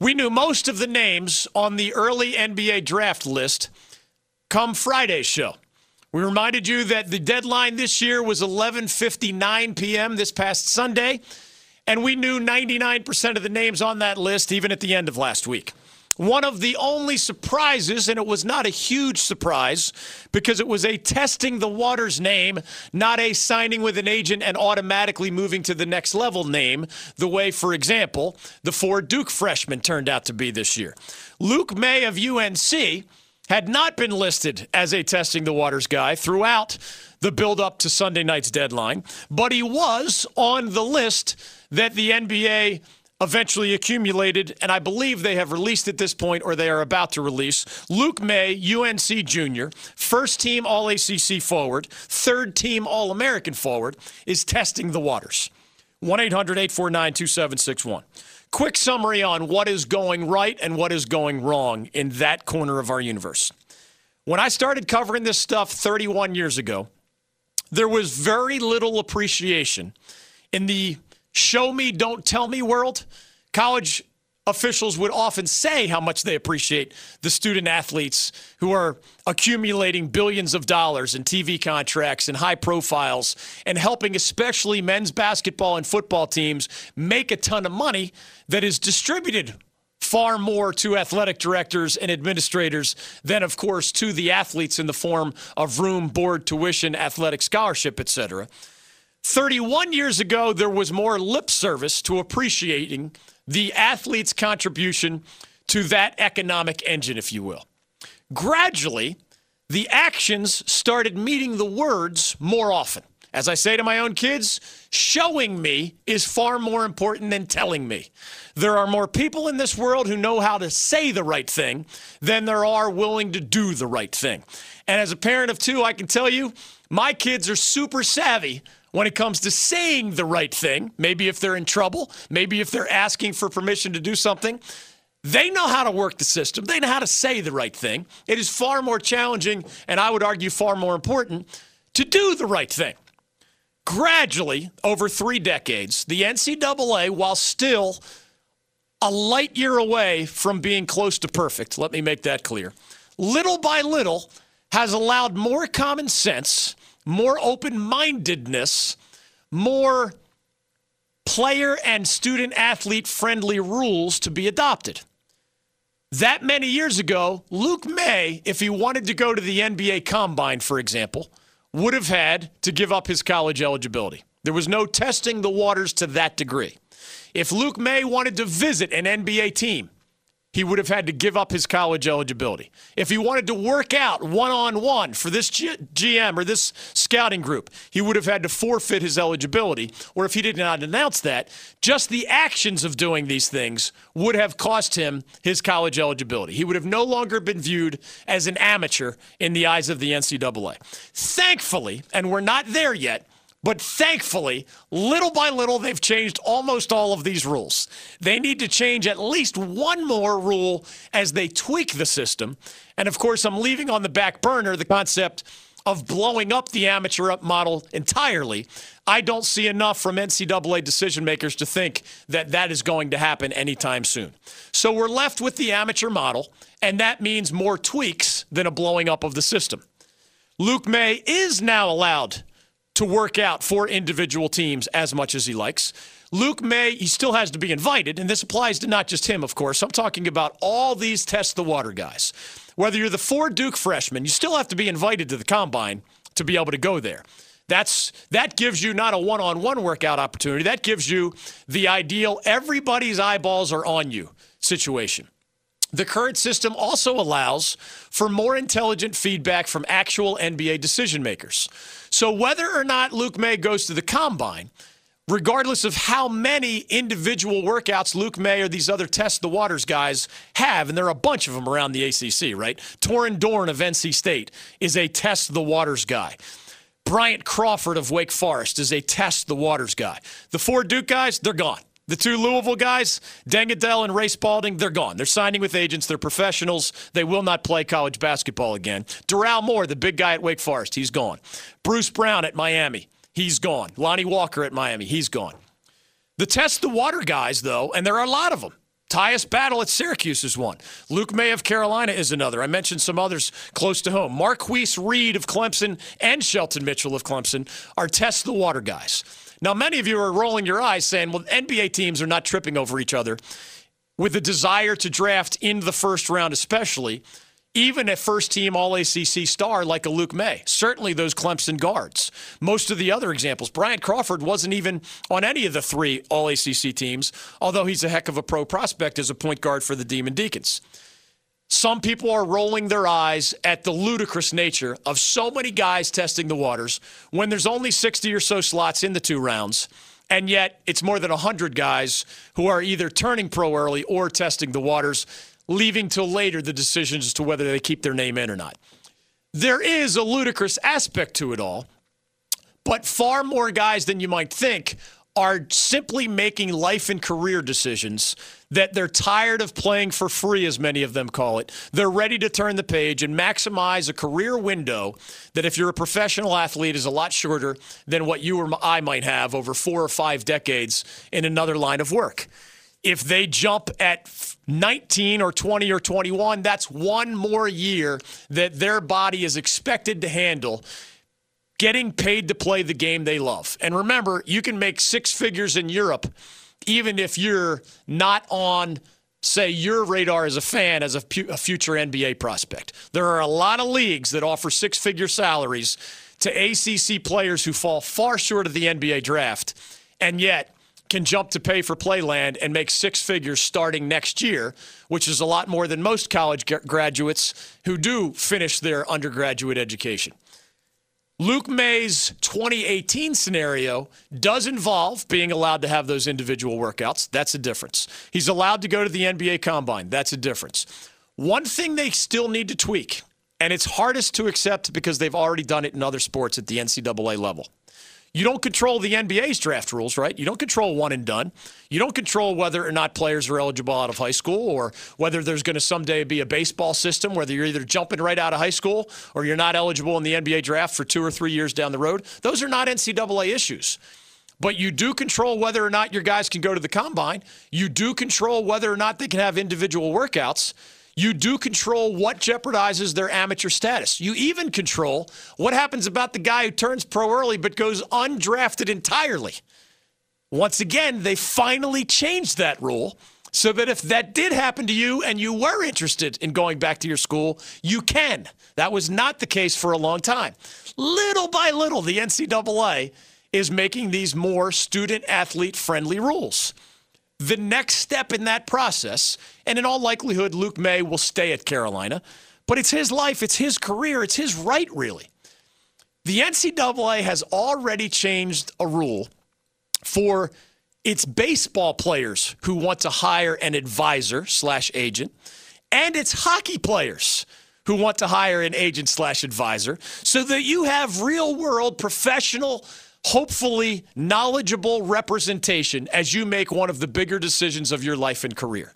We knew most of the names on the early NBA draft list come Friday's show. We reminded you that the deadline this year was 11:59 p.m. this past Sunday, and we knew 99% of the names on that list even at the end of last week. One of the only surprises, and it was not a huge surprise because it was a testing the waters name, not a signing with an agent and automatically moving to the next level name, the way, for example, the four Duke freshmen turned out to be this year. Luke Maye of UNC had not been listed as a testing the waters guy throughout the build up to Sunday night's deadline, but he was on the list that the NBA eventually accumulated, and I believe they have released at this point or they are about to release. Luke Maye, UNC junior, first team All ACC forward, third team All American forward, is testing the waters. 1 800 849 2761. Quick summary on what is going right and what is going wrong in that corner of our universe. When I started covering this stuff 31 years ago, there was very little appreciation in the show me, don't tell me world, college officials would often say how much they appreciate the student athletes who are accumulating billions of dollars in TV contracts and high profiles and helping especially men's basketball and football teams make a ton of money that is distributed far more to athletic directors and administrators than of course to the athletes in the form of room board tuition athletic scholarship etc 31 years ago, there was more lip service to appreciating the athlete's contribution to that economic engine, if you will. Gradually, the actions started meeting the words more often. As I say to my own kids, showing me is far more important than telling me. There are more people in this world who know how to say the right thing than there are willing to do the right thing. And as a parent of two, I can tell you, my kids are super savvy when it comes to saying the right thing, maybe if they're in trouble, maybe if they're asking for permission to do something. They know how to work the system. They know how to say the right thing. It is far more challenging, and I would argue far more important, to do the right thing. Gradually, over three decades, the NCAA, while still a light year away from being close to perfect, let me make that clear, little by little has allowed more common sense more open mindedness, more player and student athlete friendly rules to be adopted. That many years ago, Luke Maye, if he wanted to go to the NBA Combine, for example, would have had to give up his college eligibility. There was no testing the waters to that degree. If Luke Maye wanted to visit an NBA team, he would have had to give up his college eligibility. If he wanted to work out one on one for this G- GM or this scouting group, he would have had to forfeit his eligibility. Or if he did not announce that, just the actions of doing these things would have cost him his college eligibility. He would have no longer been viewed as an amateur in the eyes of the NCAA. Thankfully, and we're not there yet, but thankfully, little by little, they've changed almost all of these rules. They need to change at least one more rule as they tweak the system. And of course, I'm leaving on the back burner the concept of blowing up the amateur up model entirely. I don't see enough from NCAA decision makers to think that that is going to happen anytime soon. So we're left with the amateur model, and that means more tweaks than a blowing up of the system. Luke Maye is now allowed to work out for individual teams as much as he likes. Luke Maye, he still has to be invited, and this applies to not just him, of course. I'm talking about all these test the water guys. Whether you're the four Duke freshmen, you still have to be invited to the combine to be able to go there. That's that gives you not a one-on-one workout opportunity. That gives you the ideal everybody's eyeballs are on you situation. The current system also allows for more intelligent feedback from actual NBA decision makers. So whether or not Luke Maye goes to the combine, regardless of how many individual workouts Luke Maye or these other test the waters guys have, and there are a bunch of them around the ACC, right? Torin Dorn of NC State is a test the waters guy. Bryant Crawford of Wake Forest is a test the waters guy. The four Duke guys, they're gone. The two Louisville guys, Deng Adel and Ray Spalding, they're gone. They're signing with agents. They're professionals. They will not play college basketball again. Doral Moore, the big guy at Wake Forest, he's gone. Bruce Brown at Miami, he's gone. Lonnie Walker at Miami, he's gone. The test the water guys, though, and there are a lot of them, Tyus Battle at Syracuse is one. Luke Maye of Carolina is another. I mentioned some others close to home. Marcquise Reed of Clemson and Shelton Mitchell of Clemson are test the water guys. Now, many of you are rolling your eyes saying, well, NBA teams are not tripping over each other with the desire to draft in the first round, especially even a first team All ACC star like a Luke Maye. Certainly those Clemson guards. Most of the other examples, Bryant Crawford wasn't even on any of the three All ACC teams, although he's a heck of a pro prospect as a point guard for the Demon Deacons. Some people are rolling their eyes at the ludicrous nature of so many guys testing the waters when there's only 60 or so slots in the two rounds. And yet, it's more than 100 guys who are either turning pro early or testing the waters leaving till later the decisions as to whether they keep their name in or not. There is a ludicrous aspect to it all, but far more guys than you might think are simply making life and career decisions that they're tired of playing for free, as many of them call it. They're ready to turn the page and maximize a career window that, if you're a professional athlete, is a lot shorter than what you or I might have over four or five decades in another line of work. If they jump at 19 or 20 or 21, that's one more year that their body is expected to handle getting paid to play the game they love. And remember, you can make six figures in Europe even if you're not on say your radar as a fan as a, pu- a future NBA prospect. There are a lot of leagues that offer six-figure salaries to ACC players who fall far short of the NBA draft. And yet, can jump to pay for playland and make six figures starting next year, which is a lot more than most college graduates who do finish their undergraduate education. Luke Maye's 2018 scenario does involve being allowed to have those individual workouts. That's a difference. He's allowed to go to the NBA combine. That's a difference. One thing they still need to tweak, and it's hardest to accept because they've already done it in other sports at the NCAA level you don't control the NBA's draft rules, right? You don't control one and done. You don't control whether or not players are eligible out of high school or whether there's going to someday be a baseball system, whether you're either jumping right out of high school or you're not eligible in the NBA draft for two or three years down the road. Those are not NCAA issues. But you do control whether or not your guys can go to the combine. You do control whether or not they can have individual workouts you do control what jeopardizes their amateur status. You even control what happens about the guy who turns pro early but goes undrafted entirely. Once again, they finally changed that rule so that if that did happen to you and you were interested in going back to your school, you can. That was not the case for a long time. Little by little, the NCAA is making these more student athlete friendly rules the next step in that process, and in all likelihood, Luke Maye will stay at Carolina, but it's his life, it's his career, it's his right, really. The NCAA has already changed a rule for its baseball players who want to hire an advisor slash agent, and its hockey players who want to hire an agent slash advisor, so that you have real world professional hopefully knowledgeable representation as you make one of the bigger decisions of your life and career.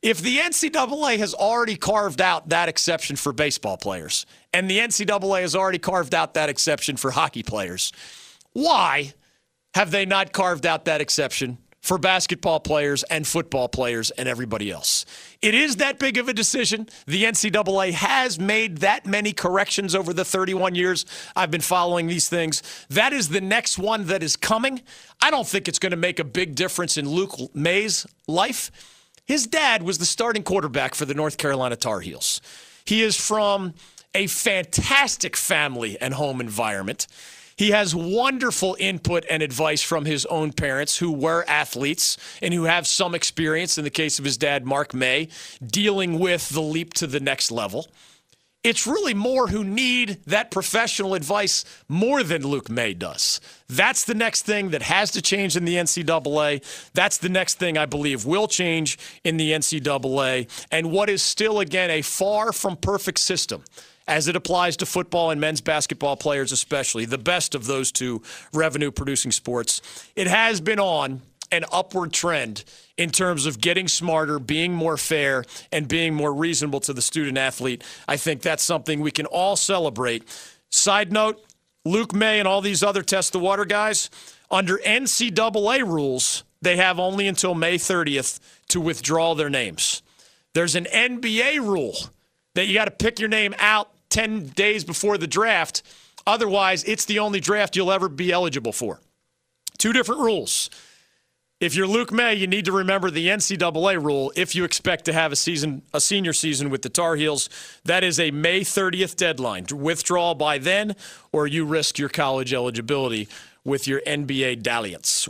If the NCAA has already carved out that exception for baseball players, and the NCAA has already carved out that exception for hockey players, why have they not carved out that exception for basketball players and football players and everybody else. It is that big of a decision. The NCAA has made that many corrections over the 31 years I've been following these things. That is the next one that is coming. I don't think it's going to make a big difference in Luke Maye's life. His dad was the starting quarterback for the North Carolina Tar Heels. He is from a fantastic family and home environment. He has wonderful input and advice from his own parents who were athletes and who have some experience, in the case of his dad, Mark Maye, dealing with the leap to the next level. It's really more who need that professional advice more than Luke Maye does. That's the next thing that has to change in the NCAA. That's the next thing I believe will change in the NCAA. And what is still, again, a far from perfect system as it applies to football and men's basketball players, especially, the best of those two revenue producing sports. It has been on an upward trend in terms of getting smarter, being more fair, and being more reasonable to the student athlete. I think that's something we can all celebrate. Side note Luke Maye and all these other test the water guys, under NCAA rules, they have only until May 30th to withdraw their names. There's an NBA rule that you got to pick your name out 10 days before the draft. Otherwise, it's the only draft you'll ever be eligible for. Two different rules. If you're Luke Maye, you need to remember the NCAA rule if you expect to have a season, a senior season with the Tar Heels. That is a May 30th deadline. Withdraw by then, or you risk your college eligibility with your NBA dalliance.